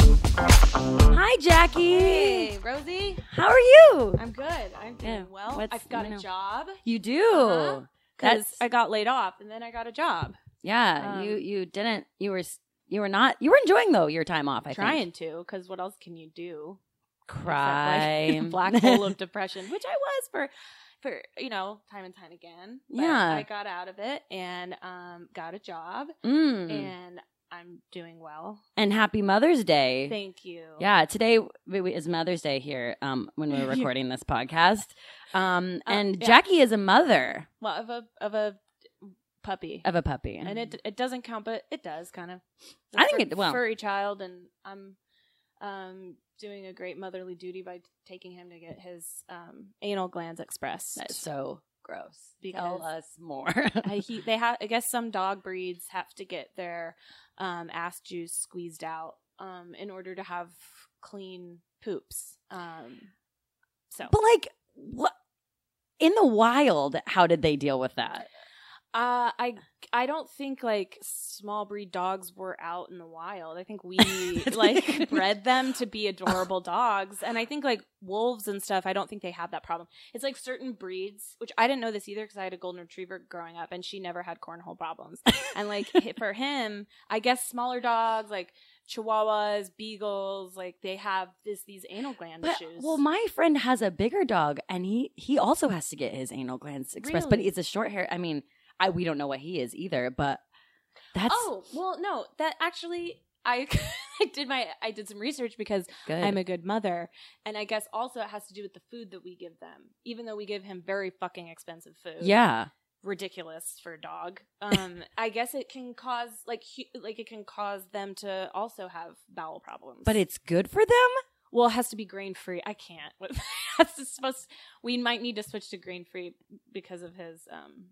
Hi, Jackie. Hey, Rosie. How are you? I'm good. I'm doing Yeah, well. what's- I've got you know. a job You do. Uh-huh. That's I got laid off, and then I got a job. yeah. um, you you didn't. You were you were not. You were enjoying though your time off. I trying think. to, because what else can you do? Cry. like, black hole of depression, which I was for, for you know, time and time again. But Yeah. I got out of it and um got a job, Mm. and I'm doing well. And happy Mother's Day. Thank you. Yeah, today is Mother's Day here. Um, when we're recording this podcast. Um, Uh, and yeah. Jackie is a mother Well, of a of a puppy. of a puppy. and it it doesn't count, but it does kind of. I think Fur- it- well- furry child, and I'm um doing a great motherly duty by taking him to get his um anal glands expressed. That's so gross. Because- Tell us more. I, he, they have. I guess some dog breeds have to get their um, ass juice squeezed out um, in order to have clean poops. Um, so but like, what in the wild? How did they deal with that? Uh, I I don't think like small breed dogs were out in the wild. I think we like bred them to be adorable dogs, and I think like wolves and stuff. I don't think they have that problem. It's like certain breeds, which I didn't know this either because I had a golden retriever growing up, and she never had cornhole problems. and like for him, I guess smaller dogs like Chihuahuas, beagles, like they have this these anal gland But, issues. well, my friend has a bigger dog, and he he also has to get his anal glands expressed. But Really? it's a short hair. I mean, I we don't know what he is either. But that's oh well, no, that actually. I, I did my I did some research because good. I'm a good mother. And I guess also it has to do with the food that we give them. Even though we give him very fucking expensive food. yeah. Ridiculous for a dog. Um I guess it can cause like hu- like it can cause them to also have bowel problems. But it's good for them. well, it has to be grain free. I can't. That's supposed we might need to switch to grain free because of his um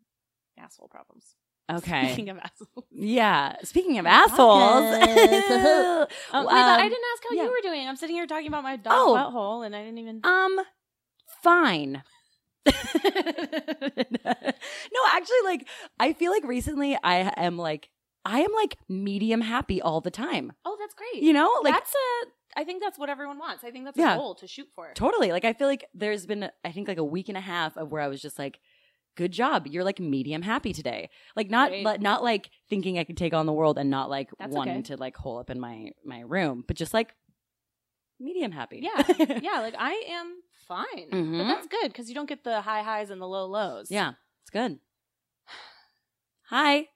asshole problems. Okay. Speaking of assholes. yeah. Speaking of assholes. podcast. Um, I didn't ask how yeah. you were doing. I'm sitting here talking about my dog Oh. butthole, and I didn't even. Um, fine. no, actually, like I feel like recently I am like I am like medium happy all the time. Oh, that's great. You know, like that's a. I think that's what everyone wants. I think that's Yeah. a goal to shoot for. totally. Like I feel like there's been I think like a week and a half of where I was just like, good job, you're like medium happy today. Like not Great. but not like thinking I could take on the world and not like That's wanting okay. to like hole up in my my room, but just like medium happy. Yeah, yeah. Like I am fine, but Mhm. that's good because you don't get the high highs and the low lows. Yeah, it's good. Hi.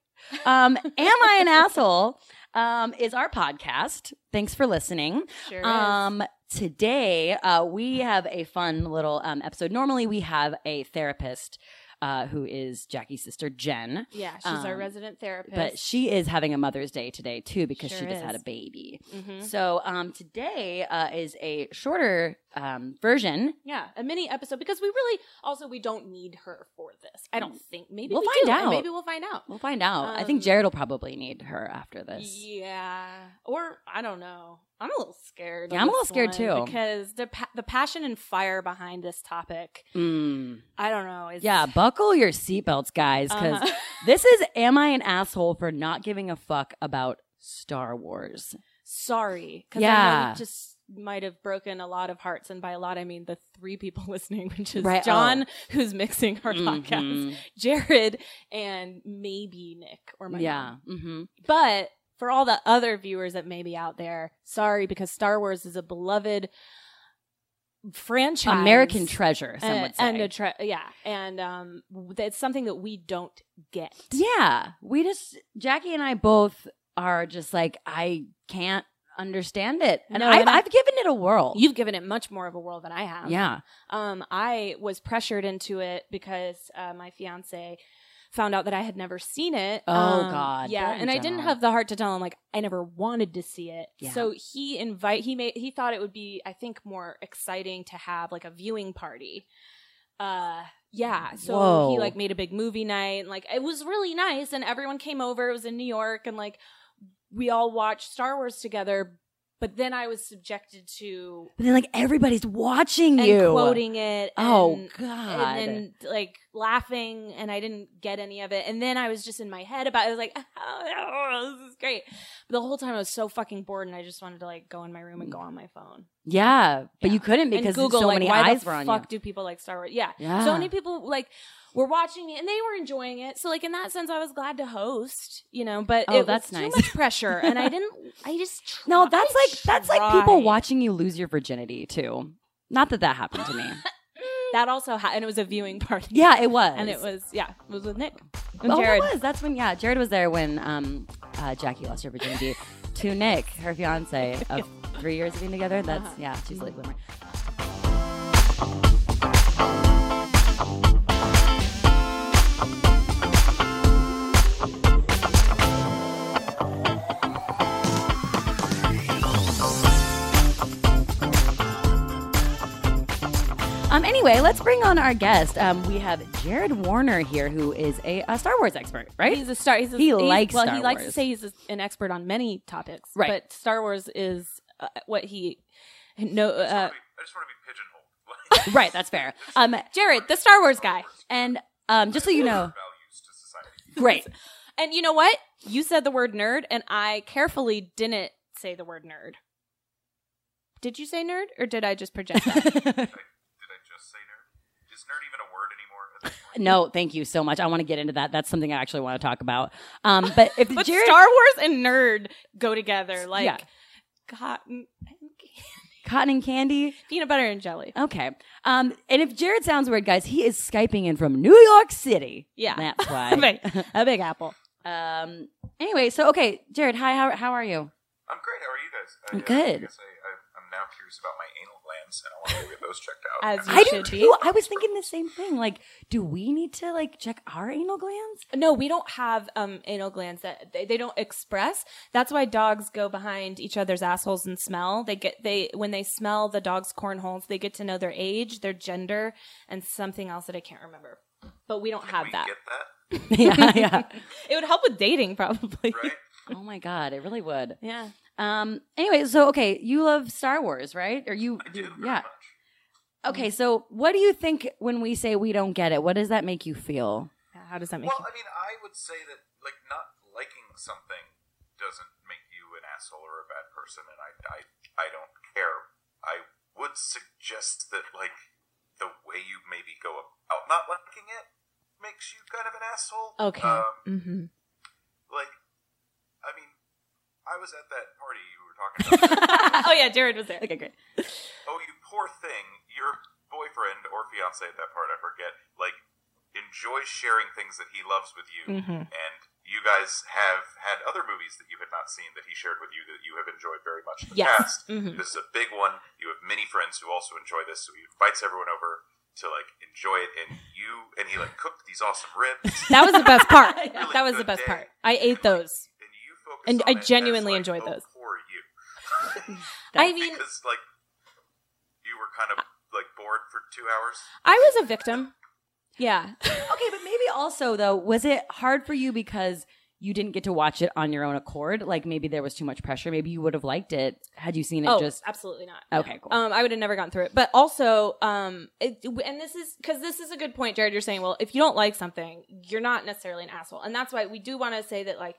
Um, Am I an Asshole? Um, is our podcast. Thanks for listening. sure. Um, today, uh, we have a fun little um, episode. Normally, we have a therapist uh, who is Jackie's sister, Jen. yeah, she's our um, resident therapist. But she is having a Mother's Day today, too, because she Sure just had a is. baby. Mhm. So um, today uh, is a shorter um, version. yeah, a mini episode because we really also we don't need her for this. I don't think. Maybe We'll we find do, out. Maybe we'll find out. We'll find out. I Um, think Jared will probably need her after this. Yeah, or I don't know. I'm a little scared. Yeah, I'm a little scared, too. because the pa- the passion and fire behind this topic. Mm. I don't know. Is, Yeah, buckle your seatbelts, guys, because Uh-huh. this is Am I an Asshole for Not Giving a Fuck About Star Wars? sorry because I Yeah. just might have broken a lot of hearts, and by a lot I mean the three people listening, which is Right, John, who's mixing our podcast, Mhm. Jared, and maybe Nick or my Yeah. mom. hmm But for all the other viewers that may be out there, sorry because Star Wars is a beloved franchise, American treasure, some and, would say. and a tre- yeah, and um, it's something that we don't get. yeah, we just, Jackie and I both are just like, I can't understand it. And, No, I've, and I- I've given it a whirl. You've given it much more of a whirl than I have. yeah. Um, I was pressured into it because uh, my fiance found out that I had never seen it. Oh, Um, God. yeah, and I didn't general. have the heart to tell him like I never wanted to see it. Yeah. So he invite he made he thought it would be I think more exciting to have like a viewing party. Uh yeah, so Whoa. he like made a big movie night and like it was really nice and everyone came over. It was in New York and like we all watched Star Wars together. but then I was subjected to But then, like, everybody's watching and you. quoting it. Oh, and, God. And then like laughing, and I didn't get any of it. And then I was just in my head about. it. I was like, oh, this is great. But the whole time I was so fucking bored, and I just wanted to like go in my room and go on my phone. yeah, but Yeah. you couldn't because and Google so like many eyes were on fuck you. do people like Star Wars? Yeah. Yeah. So many people like were watching me and they were enjoying it. So like in that sense, I was glad to host, you know. But Oh, it that's was nice. too much pressure, and I didn't. I just try, No, that's like that's like people watching you lose your virginity too. Not that that happened to me. That also, ha- and it was a viewing party. yeah, it was, and it was yeah, it was with Nick and Oh, Jared. it was. That's when yeah, Jared was there when um uh, Jackie lost her virginity to Nick, her fiance of three years of being together. That's Uh-huh. yeah, she's a late bloomer. Anyway, let's bring on our guest. Um, we have Jared Warner here, who is a, a Star Wars expert, right? He's a star. He's a, He he's- likes Well, Star he likes to say he's a, an expert on many topics, Right. But Star Wars is uh, what he no. I just Uh, wanna be- I just want to be pigeonholed. right, that's fair. Um, Jared, the Star Wars guy, and um, just so you know, values to society. great. and you know what? You said the word nerd, and I carefully didn't say the word nerd. Did you say nerd, or did I just project that? Did I, did I just say nerd? Is nerd even a word anymore? at this point? No, thank you so much. I want to get into that. That's something I actually want to talk about. Um, but if but Jared Star Wars and nerd go together like Yeah. cotton, cotton and candy, peanut butter and jelly. okay. Um, and if Jared sounds weird, guys, he is skyping in from New York City. Yeah. that's why. Big- a big apple. um. Anyway, so okay, Jared, hi. How how are you? I'm great. How are you guys? I, I'm uh, good. I guess I, I, I'm now curious about my anal and I want to go get those checked out. As you I then- do should be. too. I was thinking the same thing. Like, do we need to like check our anal glands? No, we don't have um, anal glands that they, they don't express. That's why dogs go behind each other's assholes and smell. They get they when they smell the dog's cornholes, they get to know their age, their gender, and something else that I can't remember. But we don't Can have we that. get that? yeah, yeah. it would help with dating, probably. Right? Oh my god, it really would. Yeah. Um. Anyway, so okay, you love Star Wars, right? Or you? I do. very yeah. Much. Okay, so what do you think when we say we don't get it? What does that make you feel? How does that make you Well, you? I mean, I would say that like not liking something doesn't make you an asshole or a bad person, and I, I, I don't care. I would suggest that like the way you maybe go about not liking it makes you kind of an asshole. Okay. Um, mm-hmm. like, I mean, I was at that party you were talking about. oh yeah, Jared was there. Okay, great. oh, you poor thing. Your boyfriend or fiance at that part, I forget, like, enjoys sharing things that he loves with you. Mhm. And you guys have had other movies that you had not seen that he shared with you that you have enjoyed very much in the Yes. past. Mhm. This is a big one. You have many friends who also enjoy this, so he invites everyone over to like enjoy it. And you and he like cooked these awesome ribs. That was the best part. Really that was the best day. part. I ate those. And focus And on I it as, genuinely like, enjoyed oh, those. Poor you. I mean, because like you were kind of like bored for two hours. I was a victim. Yeah. Okay, but maybe also though, was it hard for you because you didn't get to watch it on your own accord? Like maybe there was too much pressure. Maybe you would have liked it had you seen it oh, just absolutely not. Okay, cool. Um, I would have never gone through it. But also, um, it, and this is because this is a good point, Jared. You're saying, well, if you don't like something, you're not necessarily an asshole, and that's why we do want to say that, like.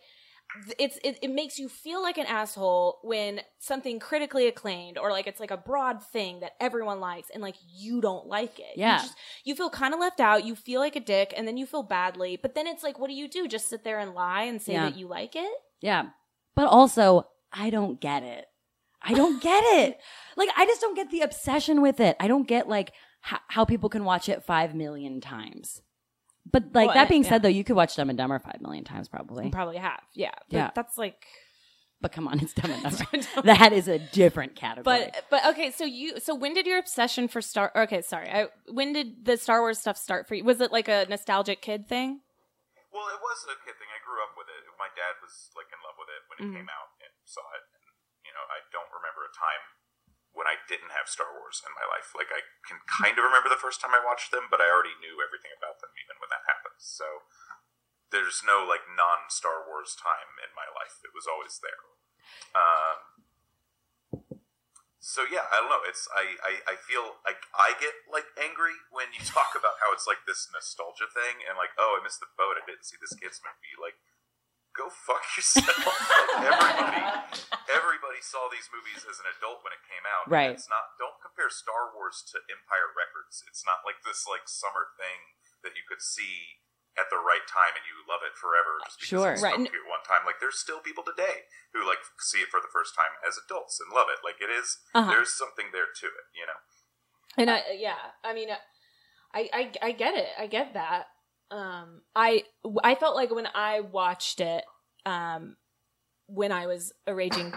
It's it, it makes you feel like an asshole when something critically acclaimed or like it's like a broad thing that everyone likes and like you don't like it. You Yeah. just- you feel kind of left out. You feel like a dick, and then you feel badly. But then it's like, what do you do? Just sit there and lie and say Yeah. that you like it? Yeah. But also, I don't get it. I don't get it. Like, I just don't get the obsession with it. I don't get, like, how, how people can watch it five million times. But, like, Well, that being yeah. said, though, you could watch Dumb and Dumber five million times probably. You probably have, yeah. But Yeah. that's like. But come on, it's Dumb and Dumber. that is a different category. But but okay, so you so when did your obsession for Star? Okay, sorry. I, when did the Star Wars stuff start for you? Was it like a nostalgic kid thing? Well, it was a kid thing. I grew up with it. My dad was like in love with it when it Mhm. came out and saw it. And you know, I don't remember a time when I didn't have Star Wars in my life. Like I can kind of remember the first time I watched them, but I already knew everything about them even when that happened. So there's no like non Star Wars time in my life. It was always there. Um, so yeah, I don't know. It's I, I, I feel like I get like angry when you talk about how it's like this nostalgia thing and like oh I missed the boat I didn't see this kids movie like go fuck yourself. like everybody everybody saw these movies as an adult when it came out. Right. It's not don't compare Star Wars to Empire Records. It's not like this like summer thing that you could see at the right time and you love it forever just because Sure. it Right. to you at one time. Like there's still people today who like see it for the first time as adults and love it. Like it is Uh-huh. there's something there to it, you know. And I, yeah, I mean, I, I, I get it. I get that. Um, I, I felt like when I watched it, um, when I was a raging,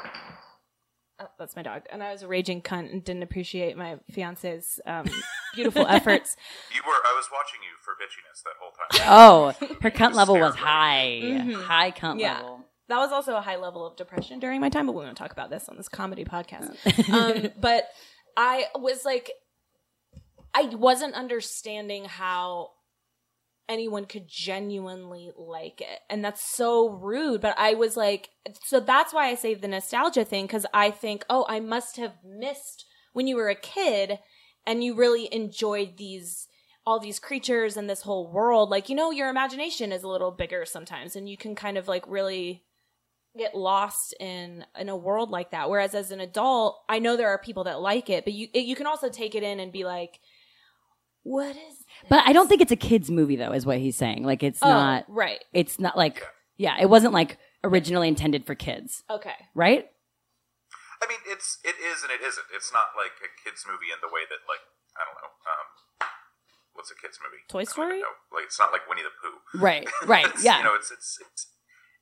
oh, that's my dog, and I was a raging cunt and didn't appreciate my fiance's um, beautiful efforts. You were I was watching you for bitchiness that whole time. Oh, her cunt level was high. Mhm. High cunt Yeah. level. That was also a high level of depression during my time, but we won't talk about this on this comedy podcast. um, but I was like, I wasn't understanding how anyone could genuinely like it. And that's so rude. But I was like, so that's why I say the nostalgia thing, because I think, oh, I must have missed when you were a kid and you really enjoyed these all these creatures and this whole world like you know your imagination is a little bigger sometimes and you can kind of like really get lost in in a world like that whereas as an adult i know there are people that like it but you it, you can also take it in and be like what is But I don't think it's a kids movie though, is what he's saying. Like it's Oh, not. right It's not like. Yeah, it wasn't like originally intended for kids, okay right? I mean, it's it is and it isn't. It's not like a kids movie in the way that like I don't know. Um, what's a kids movie? Toy Story? even know. Like it's not like Winnie the Pooh. Right, right. Yeah. You know, it's it's it's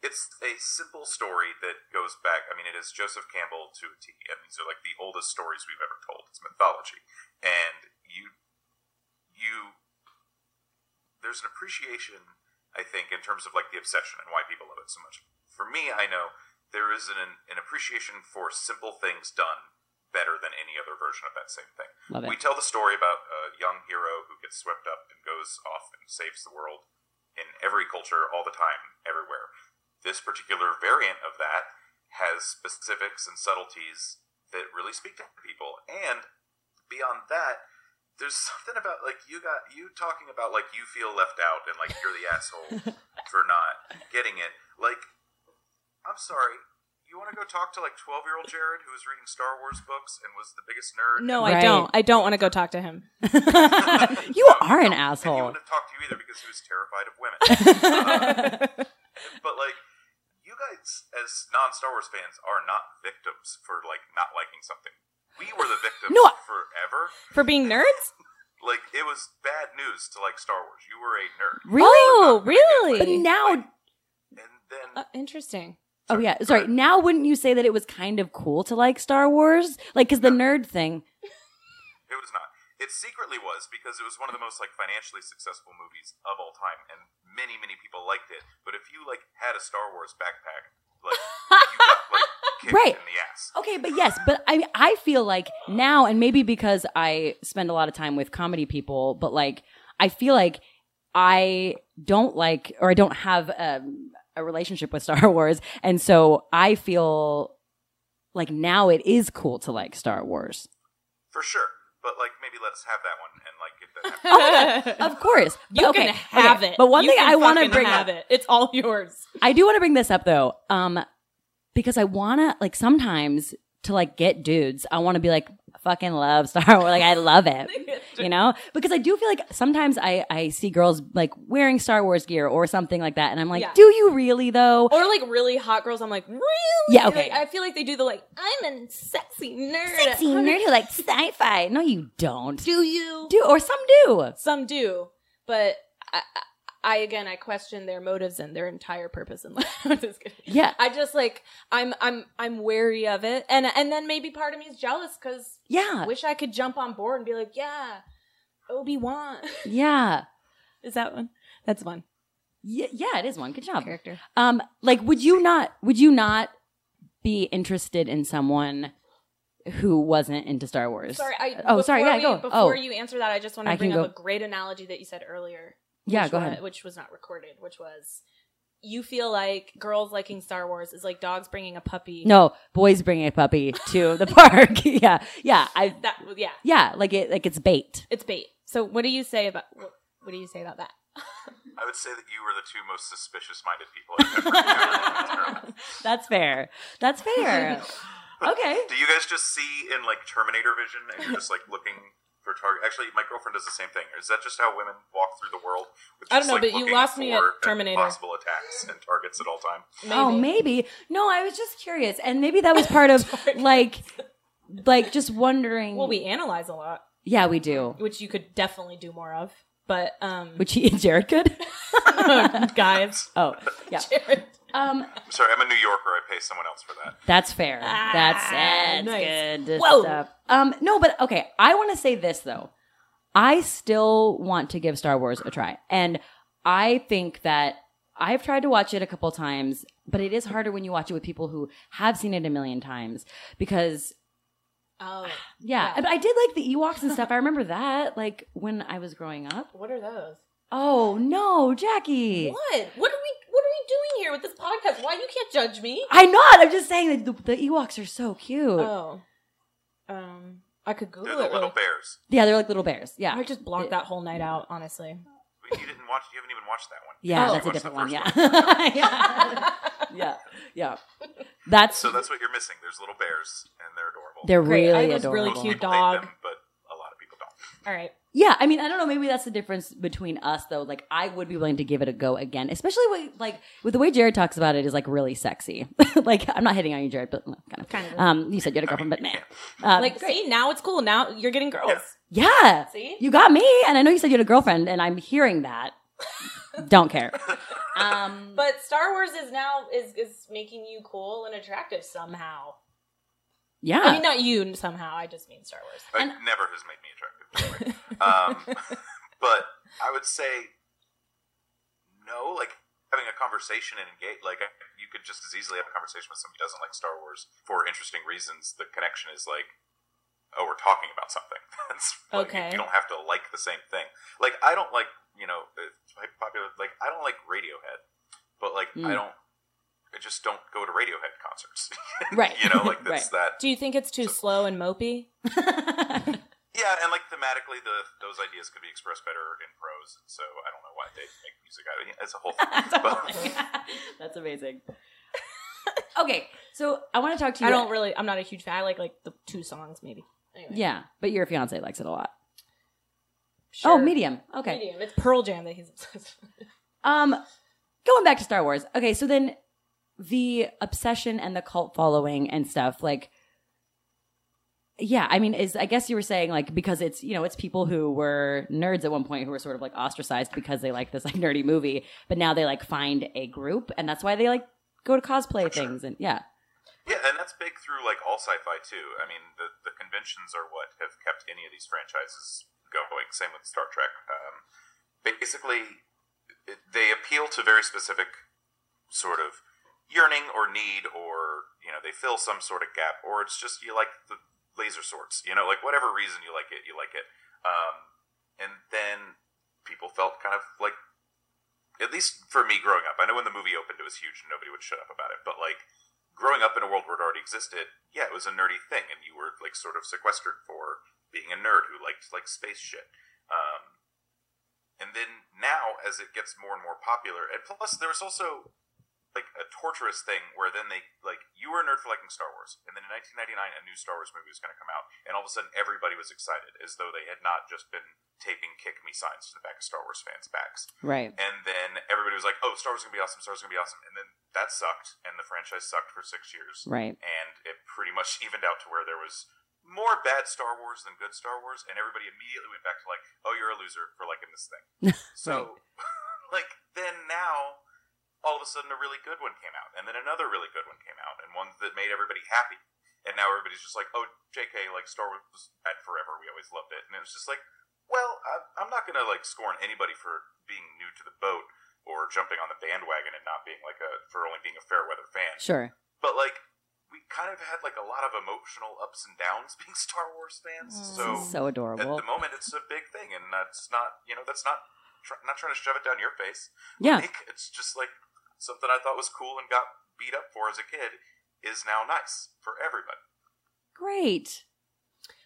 it's a simple story that goes back. I mean, it is Joseph Campbell to a T, and these are like the oldest stories we've ever told. It's mythology, and you you there's an appreciation, I think, in terms of like the obsession and why people love it so much. For me, I know there is an an appreciation for simple things done better than any other version of that same thing. We tell the story about a young hero who gets swept up and goes off and saves the world in every culture, all the time, everywhere. This particular variant of that has specifics and subtleties that really speak to people. And beyond that, there's something about like you got you talking about like you feel left out and like you're the asshole for not getting it. Like, I'm sorry. You want to go talk to like 12 year old Jared who was reading Star Wars books and was the biggest nerd? no Right. i don't i don't want to go talk to him you are an And he asshole. wouldn't have talked to you either because he was terrified of women. Um, but like, you guys as non Star Wars fans are not victims for like not liking something. We were the victims No, forever. for being nerds Like it was bad news to like Star Wars. You were a nerd. Really? oh But really now, And then uh, interesting oh yeah, sorry. Now, wouldn't you say that it was kind of cool to like Star Wars? Like, because the nerd thing. it was not. It secretly was because it was one of the most like financially successful movies of all time, and many many people liked it. But if you like had a Star Wars backpack, like you like kicked Right. in the ass. Okay, but yes, but I I feel like now, and maybe because I spend a lot of time with comedy people, but like I feel like I don't like or I don't have um, a relationship with Star Wars, and so I feel like now it is cool to like Star Wars. For sure. But like maybe let us have that one and like get that happen. Of course, you okay, can have okay. it But one You thing I want to bring have up, it it's all yours I do want to bring this up though, um, because I want to like sometimes to like get dudes, I want to be like fucking love Star Wars, like I love it, you know, because I do feel like sometimes I I see girls like wearing Star Wars gear or something like that, and I'm like, Yeah. do you really though? or like really hot girls i'm like really Yeah, okay. Like, i feel like they do the like i'm a sexy nerd Sexy nerd who likes sci-fi. No, you don't. do you Do or some do. some do but I, I, I again i question their motives and their entire purpose in life I'm just kidding. Yeah, i just like i'm i'm i'm wary of it and and then maybe part of me is jealous because yeah, wish i could jump on board and be like yeah obi-wan yeah, is that one that's one yeah. Yeah, it is one. Good job. character Um, like, would you not? Would you not be interested in someone who wasn't into Star Wars? sorry i Oh, sorry, before yeah, go. before Oh. you answer that i just want to can bring up a great analogy that you said earlier Yeah, go wa- ahead. which was not recorded which was you feel like girls liking Star Wars is like dogs bringing a puppy. No, boys bringing a puppy to the park. yeah, yeah, I that yeah, yeah, like it like it's bait. it's bait. So what do you say about what, what do you say about that? I would say that you were the two most suspicious-minded people I've ever. That's fair. That's fair. okay. Do you guys just see in like Terminator vision, and you're just like looking for target? Actually, my girlfriend does the same thing. Is that just how women walk through the world? With I don't know, like, but you looking lost me at Terminator. Possible attacks and targets at all time. Oh, maybe. No, I was just curious, and maybe that was part of like, like just wondering. Well, we analyze a lot, yeah, we do. which you could definitely do more of. But um, Which he and Jared could. guys, oh, yeah. Jared. Um, I'm sorry, I'm a New Yorker. I pay someone else for that. That's fair. that's that's nice. good Whoa. stuff. Um, no, but okay. I want to say this though. I still want to give Star Wars a try, and I think that I've tried to watch it a couple times, but it is harder when you watch it with people who have seen it a million times because. Oh, Yeah, Yeah. but I did like the Ewoks and stuff. I remember that, like when I was growing up. what are those? Oh no, Jackie! What? What are we? What are we doing here with this podcast? Why you can't judge me? I'm not. I'm just saying that the, the Ewoks are so cute. Oh, um, I could They're Google the it. little Really. bears. Yeah, they're like little bears. Yeah, I just blocked that whole night out. Honestly. Wait, You didn't watch. You haven't even watched that one. Yeah, Oh. that's a Watch the different one. first Yeah. yeah. yeah. Yeah. That's So that's what you're missing. There's little bears, and they're adorable. they're Great. I really was really. Most cute people hate dog. them, but a lot of people don't. All right. Yeah, I mean, I don't know. Maybe that's the difference between us, though. Like, I would be willing to give it a go again, especially with, like with the way Jared talks about it is like really sexy. like, I'm not hitting on you, Jared, but kind of. Kind of. Um, you said you had a girlfriend, but man, uh, like, see, now it's cool. Now you're getting girls. Yeah. yeah, See? you got me, and I know you said you had a girlfriend, and I'm hearing that. don't care. Um, But Star Wars is now is is making you cool and attractive somehow. Yeah, I mean, not you somehow. I just mean Star Wars. It And- never has made me attractive. um, but I would say no. Like having a conversation and engage. Like you could just as easily have a conversation with somebody who doesn't like Star Wars for interesting reasons. The connection is like, oh, we're talking about something. That's like, Okay. You don't have to like the same thing. Like I don't like you know it's popular. Like I don't like Radiohead, but like I Mm. don't. I just don't go to Radiohead concerts. Right. you know, like that's that. Do you think it's too slow and mopey? Yeah, and like thematically, the those ideas could be expressed better in prose. So I don't know why they make music out of it. It's a whole thing. But- That's amazing. okay, so I want to talk to you. I don't really. I'm not a huge fan. I like like the two songs maybe. Anyway. Yeah, but your fiance likes it a lot. Sure. Oh, medium. Okay. Medium. It's Pearl Jam that he's obsessed with. Um, going back to Star Wars. Okay, so then the obsession and the cult following and stuff, like, yeah, I mean, is I guess you were saying like because it's you know it's people who were nerds at one point who were sort of like ostracized because they like this like nerdy movie, but now they like find a group and that's why they like go to cosplay things and yeah, yeah, and that's big through like all sci-fi too. I mean, the the conventions are what have kept any of these franchises going. Same with Star Trek. Um, basically, it, they appeal to very specific sort of yearning or need, or you know, they fill some sort of gap, or it's just you like the laser swords. You know, like whatever reason you like it, you like it. Um, and then people felt kind of like, at least for me growing up, I know when the movie opened, it was huge and nobody would shut up about it, but like growing up in a world where it already existed, yeah, it was a nerdy thing, and you were like sort of sequestered for being a nerd who liked like space shit. Um, and then now, as it gets more and more popular, and plus there was also like a torturous thing where then they like you were a nerd for liking Star Wars, and then in 1999 a new Star Wars movie was going to come out, and all of a sudden everybody was excited as though they had not just been taping "Kick Me" signs to the back of Star Wars fans' backs. right, And then everybody was like, "Oh, Star Wars is gonna be awesome! Star Wars is gonna be awesome!" And then that sucked, and the franchise sucked for six years, right, and it pretty much evened out to where there was more bad Star Wars than good Star Wars, and everybody immediately went back to like, "Oh, you're a loser for liking this thing." so, like, then now, all of a sudden, a really good one came out, and then another really good one came out, and one that made everybody happy. And now everybody's just like, "Oh, J.K. Like Star Wars was bad forever. We always loved it," and it was just like, well, I, I'm not gonna like scorn anybody for being new to the boat or jumping on the bandwagon and not being like a for only being a fair weather fan. sure, But like we kind of had like a lot of emotional ups and downs being Star Wars fans. Mm, so, so adorable. at the moment, it's a big thing, and that's not you know that's not tr- not trying to shove it down your face. Yeah, Like, it's just like something I thought was cool and got beat up for as a kid is now nice for everybody. Great.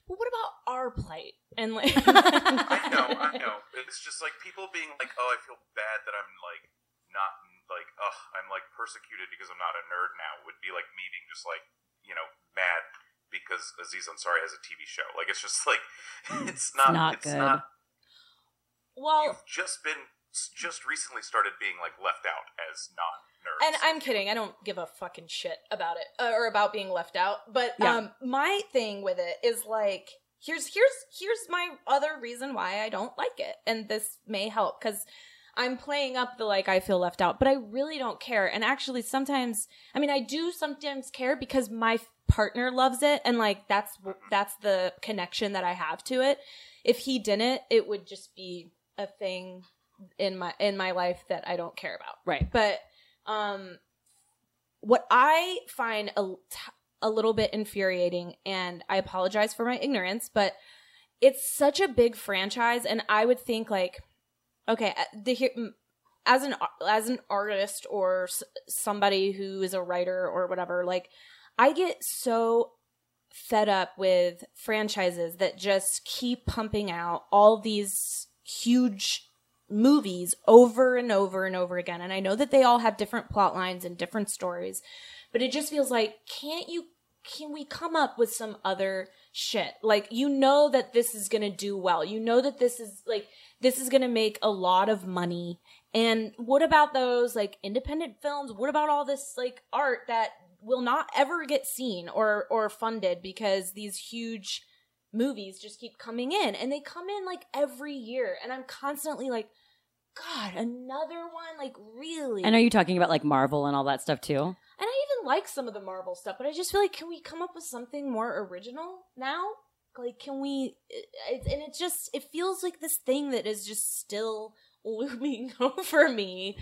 But what about our plight? And like, I know, I know. It's just like people being like, "Oh, I feel bad that I'm like not like, oh, I'm like persecuted because I'm not a nerd now." Would be like me being just like, you know, mad because Aziz Ansari has a TV show. Like it's just like it's not. not it's good. not. well, You've just been just recently started being like left out as non nerds. And I'm kidding. I don't give a fucking shit about it uh, or about being left out. But Yeah. um my thing with it is like here's here's here's my other reason why I don't like it. And this may help cuz I'm playing up the like I feel left out, but I really don't care. And actually sometimes I mean I do sometimes care because my partner loves it and like that's that's the connection that I have to it. If he didn't, it would just be a thing in my in my life that I don't care about Right. but um what i find a, a little bit infuriating and i apologize for my ignorance but it's such a big franchise and i would think like okay uh, the here as an as an artist or s- somebody who is a writer or whatever like i get so fed up with franchises that just keep pumping out all these huge movies over and over and over again. And I know that they all have different plot lines and different stories, but it just feels like, can't you, can we come up with some other shit? Like, you know that this is going to do well. You know that this is like, this is going to make a lot of money. And what about those like independent films? What about all this like art that will not ever get seen or, or funded because these huge movies just keep coming in and they come in like every year and i'm constantly like god another one? Like really? And are you talking about like Marvel and all that stuff too? and i even like some of the marvel stuff but i just feel like can we come up with something more original now? Like can we uh, it, and it just it feels like this thing that is just still looming over me.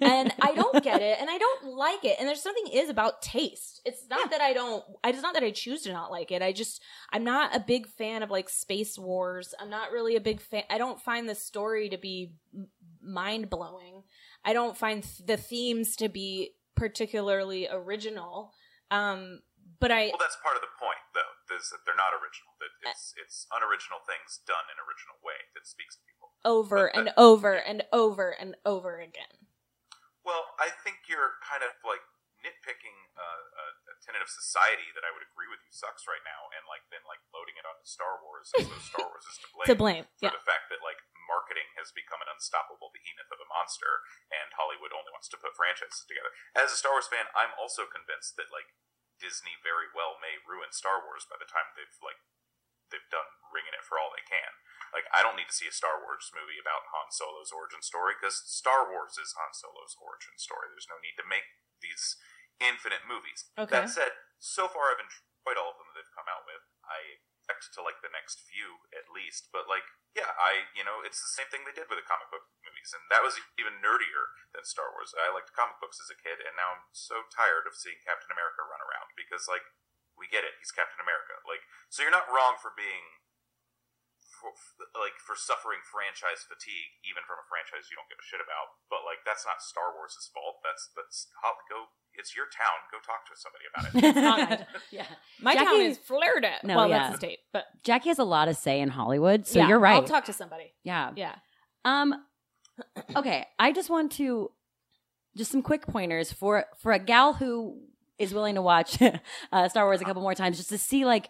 And i don't get it and i don't like it. And there's something is about taste. It's not that i don't it's not that i choose to not like it. I just i'm not a big fan of like space wars. I'm not really a big fan i don't find the story to be mind blowing i don't find th- the themes to be particularly original. Um but i Well, that's part of the point, though, is that they're not original. That it's it's unoriginal things done in original way that speaks to people. Over and over and over and over again Well, I think you're kind of like nitpicking uh, a, a tenet of society that I would agree with you sucks right now, and like then like loading it onto Star Wars as though Star Wars is to blame. to blame for yeah the fact that like marketing has become an unstoppable behemoth of a monster and Hollywood only wants to put franchises together. As a Star Wars fan, I'm also convinced that like Disney very well may ruin Star Wars by the time they've like they've done wringing it for all they can. Like I don't need to see a Star Wars movie about Han Solo's origin story because Star Wars is Han Solo's origin story. There's no need to make these infinite movies. Okay. That said, so far I've enjoyed all of them that they've come out with. I expect to like the next few at least, but like yeah, I you know it's the same thing they did with the comic book movies, and that was even nerdier than Star Wars. I liked comic books as a kid, and now I'm so tired of seeing Captain America run around because like we get it, he's Captain America. Like so, you're not wrong for being for, like for suffering franchise fatigue, even from a franchise you don't give a shit about. But like that's not Star Wars' fault. That's that's how go. It's your town. Go talk to somebody about it. not my town. yeah. my Jackie- town is Florida No, well yeah. that's the state but Jackie has a lot of say in Hollywood, so yeah, you're right. i'll talk to somebody yeah. yeah Um okay, I just want to just some quick pointers for for a gal who is willing to watch uh, Star Wars a couple more times just to see like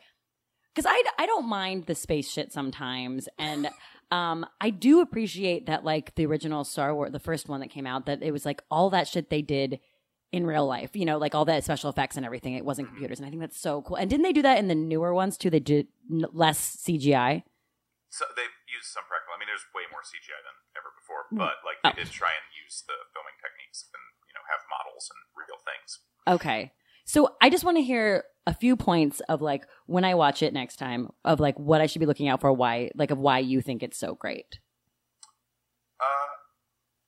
cuz I I don't mind the space shit sometimes and um I do appreciate that like the original Star Wars the first one that came out that it was like all that shit they did in real life, you know, like all that special effects and everything. It wasn't computers, and I think that's so cool. And didn't they do that in the newer ones too? They did n- less CGI. So they've used some practical. I mean, there's way more CGI than ever before, Mm. but like Oh. they did try and use the filming techniques and you know have models and real things. Okay. So I just want to hear a few points of like when I watch it next time of like what I should be looking out for, why like of why you think it's so great. Uh,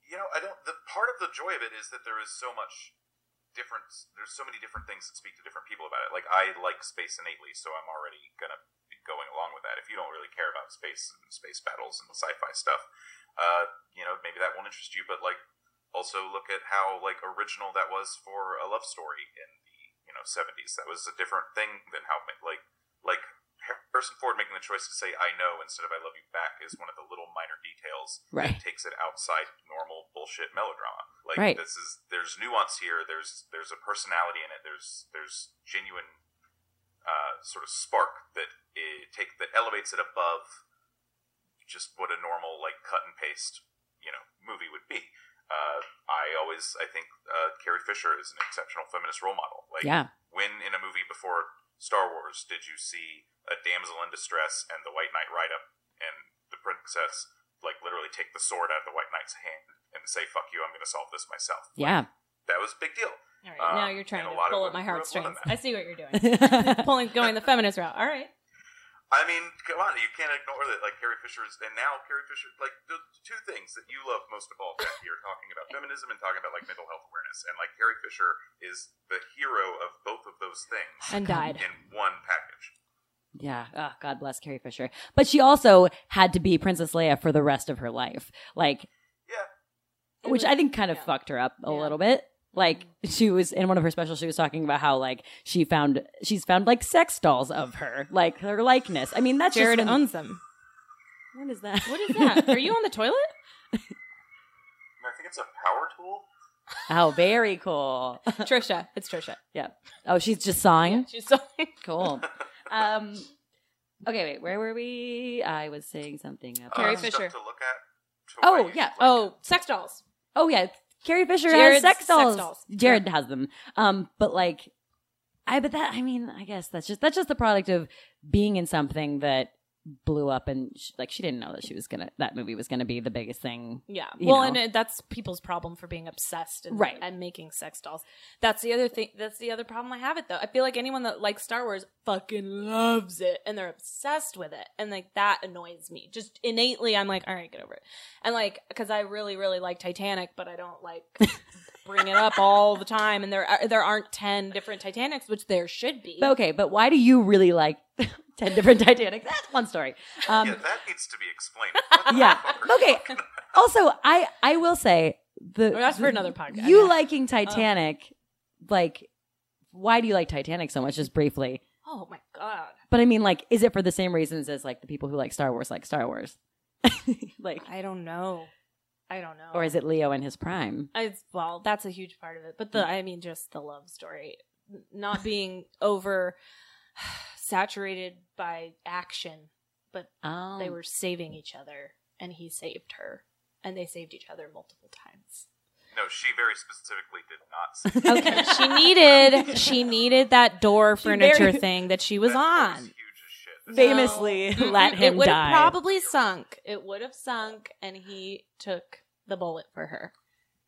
you know, I don't. The part of the joy of it is that there is so much different. There's so many different things that speak to different people about it. Like I like space innately, so I'm already gonna be going along with that. If you don't really care about space and space battles and the sci-fi stuff, uh, you know, maybe that won't interest you. But like also look at how like original that was for a love story in the you know 70s. That was a different thing than how like like Harrison Ford making the choice to say "I know" instead of "I love you back" is one of the little minor details Right. that takes it outside normal bullshit melodrama. Like Right. this is there's nuance here. There's there's a personality in it. There's there's genuine uh, sort of spark that it take that elevates it above just what a normal like cut and paste you know movie would be. Uh, I always I think uh, Carrie Fisher is an exceptional feminist role model. Like Yeah. when in a movie before Star Wars did you see a damsel in distress and the White Knight ride up and the princess like literally take the sword out of the White Knight's hand and say "fuck you, I'm going to solve this myself." Yeah. That was a big deal. All right, Um, now you're trying to a pull at my women grew up heartstrings. I see what you're doing. Pulling, going the feminist route. All right. I mean, come on, you can't ignore that. Like Carrie Fisher is, and now Carrie Fisher, like the two things that you love most of all, Jackie, are talking about feminism and talking about like mental health awareness, and like Carrie Fisher is the hero of both of those things And died. in one package. Yeah. Oh, God bless Carrie Fisher. But she also had to be Princess Leia for the rest of her life. Like, Yeah, which was- I think kind of yeah. fucked her up a Yeah. little bit. Like she was in one of her specials, she was talking about how like she found she's found like sex dolls of her, like her likeness. I mean, that's Jared just when- owns them. What is that? What is that? Are you on the toilet? I think it's a power tool. oh, very cool. Trisha. It's Trisha. yeah. Oh, she's just sawing. She's so Cool. Um. Okay, wait. Where were we? I was saying something. About... Carrie uh, stuff Fisher. to look at. to Oh, yeah. like Oh, sex dolls. Oh yeah, Carrie Fisher Jared's has sex sex dolls. dolls. Jared has them. Um, but like, I but that I mean, I guess that's just that's just the product of being in something that blew up and sh- like she didn't know that she was gonna that movie was gonna be the biggest thing. Yeah. Well, know. and it, that's people's problem for being obsessed and, Right. and making sex dolls. That's the other thing. That's the other problem I have it though. I feel like anyone that likes Star Wars fucking loves it and they're obsessed with it. And like that annoys me. Just innately, I'm like, all right, get over it. And like, cause I really, really like Titanic, but I don't like bring it up all the time. And there are, there aren't 10 different Titanics, which there should be. But okay, but why do you really like ten different Titanics? That's one story. Um, yeah, that needs to be explained. Yeah. fuck are you Okay. Also, I I will say the Well, that's for another podcast. You Yeah. liking Titanic, like, why do you like Titanic so much? Just briefly. oh my God. But I mean, like, is it for the same reasons as like the people who like Star Wars like Star Wars? like, I don't know. I don't know. or is it Leo in his prime? I, well, that's a huge part of it. But the, mm. I mean, just the love story, not being over saturated by action, but Oh, they were saving each other, and he saved her, and they saved each other multiple times. No, she very specifically did not. say Okay, she needed she needed that door She furniture very- thing that she was That door's on. Famously No. let him it would die. have probably sunk. It would have sunk, and he took the bullet for her.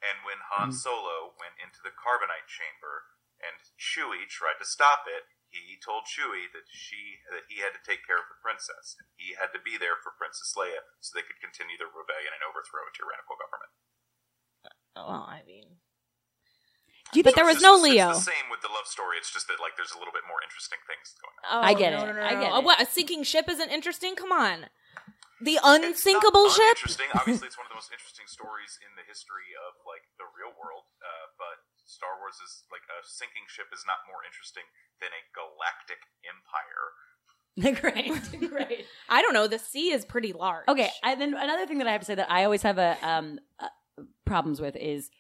And when Han Mm. Solo went into the carbonite chamber and Chewie tried to stop it, he told Chewie that she that he had to take care of the princess. He had to be there for Princess Leia so they could continue their rebellion and overthrow a tyrannical government. Well, I mean, do you But think there was just- no it's Leo. the same with the love story. It's just that like there's a little bit more interesting things going on. Oh, I get no, it. No, no, I get no. it. What? A sinking ship isn't interesting? Come on. The It's not unsinkable ship? Interesting. Obviously, it's one of the most interesting stories in the history of like the real world. Uh, but Star Wars is like a sinking ship is not more interesting than a galactic empire. great, great. I don't know. The sea is pretty large. Okay, and then another thing that I have to say that I always have a um uh, problems with is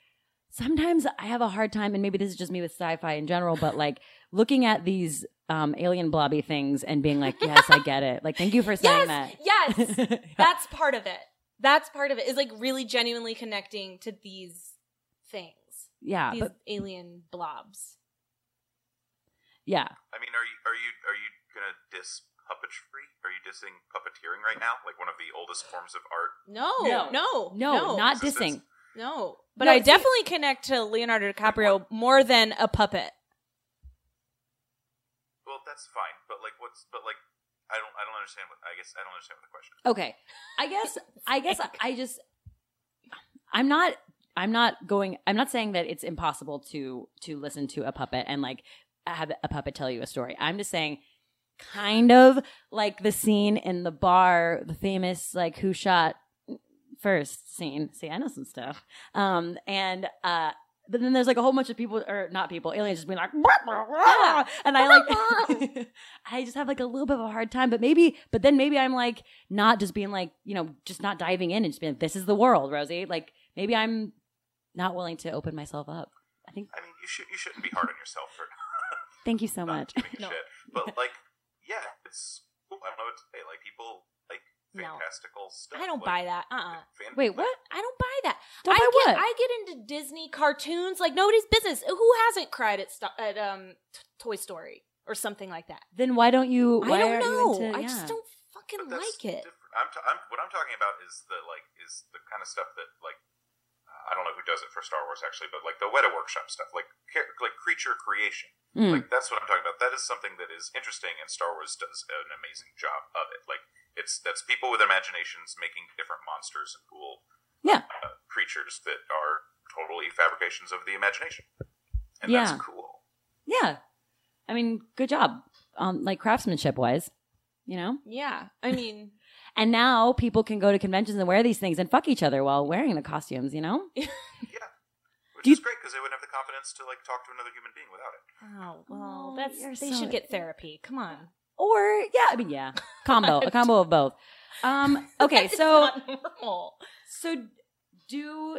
sometimes I have a hard time, and maybe this is just me with sci-fi in general, but like looking at these um alien blobby things and being like, yes, I get it. Like, thank you for saying Yes, that. yes. That's part of it. That's part of it. Is like really genuinely connecting to these things. yeah, these but alien blobs. yeah. I mean, are you are you are you gonna diss puppetry? Are you dissing puppeteering right now? Like one of the oldest forms of art? No, No. no, No, not Existence. dissing. No. But No, I see- definitely connect to Leonardo DiCaprio more than a puppet. Well, that's fine, but like, what's but like, I don't I don't understand what I guess I don't understand what the question. is. Okay. I guess I guess I just I'm not I'm not going I'm not saying that it's impossible to to listen to a puppet and like have a puppet tell you a story. I'm just saying kind of like the scene in the bar, the famous like who shot first scene. See, I know some stuff. Um, and uh, but then there's like a whole bunch of people, or not people, aliens just being like, and I like, I just have like a little bit of a hard time. But maybe, but then maybe I'm like not just being like, you know, just not diving in and just being, like, this is the world, Rosie. Like maybe I'm not willing to open myself up. I think. I mean, you should you shouldn't be hard on yourself for Thank you so not much. giving a No. shit. But like, yeah, it's cool. I don't know what to say. Like people like No. fantastical stuff. I don't like, buy that. Uh-uh. fan- Wait, like, what? I don't buy that. Don't I buy get what? I get into Disney cartoons like nobody's business. Who hasn't cried at sto- at um t- Toy Story or something like that? Then why don't you? I don't know. into- I just don't fucking But that's like it. different. I'm, t- I'm what I'm talking about is the like is the kind of stuff that like I don't know who does it for Star Wars actually, but like the Weta Workshop stuff, like char- like creature creation, Mm. like that's what I'm talking about. That is something that is interesting, and Star Wars does an amazing job of it. Like it's that's people with imaginations making different monsters and cool Yeah. uh, creatures that are totally fabrications of the imagination, and Yeah. that's cool. Yeah. I mean, good job. Um, like craftsmanship wise, you know? Yeah, I mean, And now people can go to conventions and wear these things and fuck each other while wearing the costumes, you know? Yeah, which Do you- is great because they wouldn't have the confidence to like talk to another human being without it. oh well, Oh, that's you're they so- should get therapy. Come on. Or yeah, I mean yeah. Combo. a combo of both. Um okay, so so do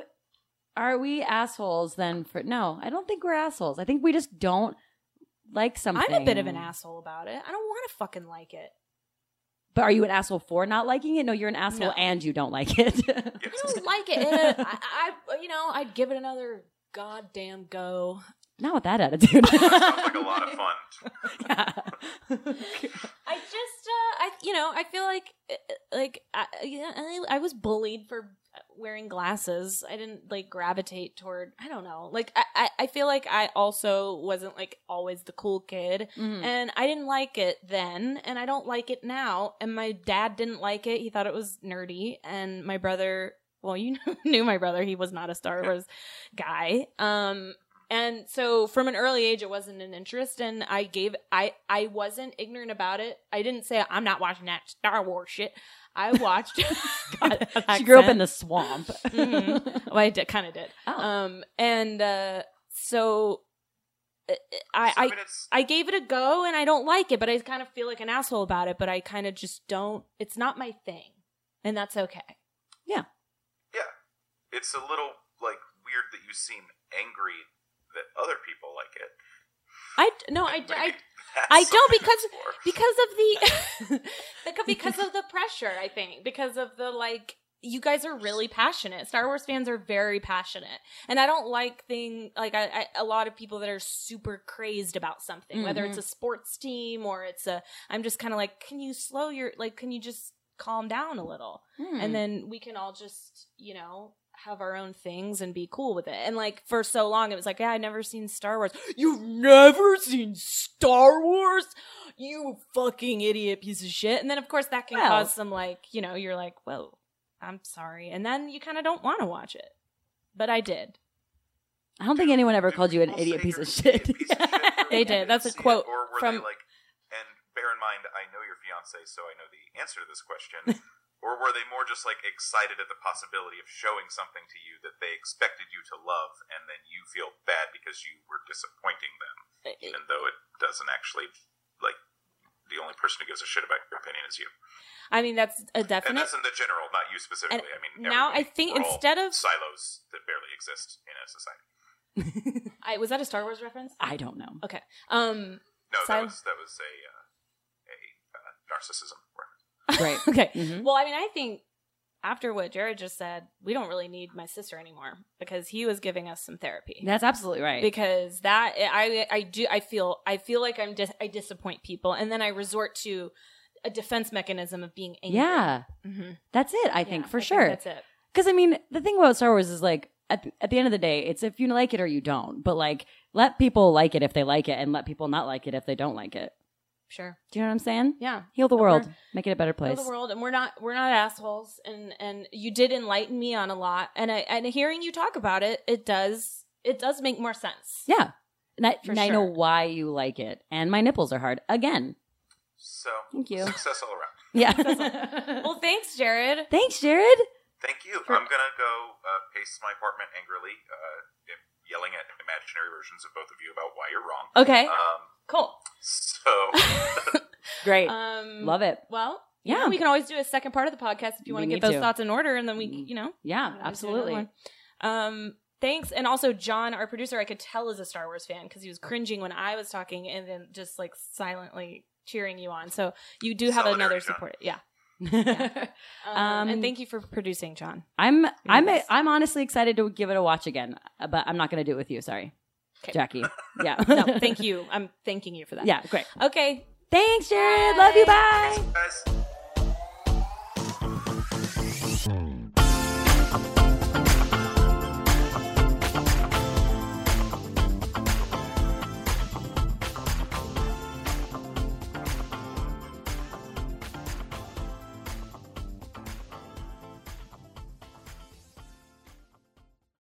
are we assholes then for no, I don't think we're assholes. I think we just don't like something. I'm a bit of an asshole about it. I don't want to fucking like it. But are you an asshole for not liking it? No, you're an asshole No. and you don't like it. I don't like it. And, I, I, you know, I'd give it another goddamn go. Not with that attitude. Sounds like a lot of fun. yeah. I just, uh, I, you know, I feel like, uh, like, I, yeah, I, I was bullied for wearing glasses. I didn't like gravitate toward. I don't know. Like, I, I, I feel like I also wasn't like always the cool kid, Mhm. and I didn't like it then, and I don't like it now. And my dad didn't like it. He thought it was nerdy, and my brother. Well, you knew my brother. He was not a Star Wars guy. Um, and so from an early age it wasn't an interest and i gave i i wasn't ignorant about it i didn't say i'm not watching that star wars shit i watched God, she grew up in the swamp. Mhm. well i did kind of did Oh. um and uh so uh, i I i mean, it's I gave it a go and I don't like it, but I kind of feel like an asshole about it, but I kind of just don't, it's not my thing. And that's okay. Yeah. Yeah, it's a little like weird that you seem angry that other people like it. I, no, I, I, I don't because to because of the because- because of the pressure i think because of the like you guys are really passionate star wars fans are very passionate and i don't like thing like I, I a lot of people that are super crazed about something whether Mhm. it's a sports team or it's a i'm just kind of like can you slow your like can you just calm down a little Hmm. and then we can all just you know have our own things and be cool with it and like for so long it was like yeah i've never seen star wars you've never seen star wars you fucking idiot piece of shit and then of course that can Well- cause some like you know you're like whoa i'm sorry and then you kind of don't want to watch it but i did I don't think anyone ever Do called you an idiot piece of shit. piece of shit They did. That's a see it? quote Or were from- they like, and bear in mind, I know your fiance, so I know the answer to this question. or were they more just like excited at the possibility of showing something to you that they expected you to love, and then you feel bad because you were disappointing them, even though it doesn't actually like the only person who gives a shit about your opinion is you. i mean that's a definite. And that's in the general, not you specifically. I mean, now I think We're instead of- silos that barely exist in a society. i was that a star wars reference I don't know. okay um No, Sil- that was that was a uh, a uh, narcissism. Right. okay Mhm. Well, I mean, I think after what Jared just said, we don't really need my sister anymore because he was giving us some therapy. That's absolutely right. Because that I I do I feel I feel like I'm dis- I disappoint people, and then I resort to a defense mechanism of being angry. yeah, hmm that's it. I think for think sure. that's it. Because I mean, the thing about Star Wars is like at the, at the end of the day, it's if you like it or you don't. But like, let people like it if they like it, and let people not like it if they don't like it. Sure. Do you know what I'm saying? Yeah. Heal the No, world, we're- make it a better Heal place. the world, and we're not we're not assholes, and and you did enlighten me on a lot, and I and hearing you talk about it, it does it does make more sense. Yeah, and, I, For and I know why you like it. And my nipples are hard again. So Thank you. success all around. Yeah. Well, thanks, Jared. Thanks, Jared. Thank you. For- I'm gonna go uh, pace my apartment angrily, uh, yelling at imaginary versions of both of you about why you're wrong. Okay, Um, cool. so Great. Um, Love it. Well, Yeah. yeah, we can always do a second part of the podcast if you want to get those to. thoughts in order, and then we, you know, Yeah, we can always do absolutely. Um, thanks, and also John, our producer, I could tell is a Star Wars fan because he was cringing when I was talking, and then just like silently cheering you on. So you do have Solidarity, another John. support. Yeah. Um, Um, and thank you for producing, John. I'm I'm Yes. I'm honestly excited to give it a watch again, uh, but I'm not going to do it with you. Sorry, 'Kay. Jackie. Yeah. No, thank you. I'm thanking you for that. Yeah, great. Okay. Thanks, Jared. Love you. Bye. guys.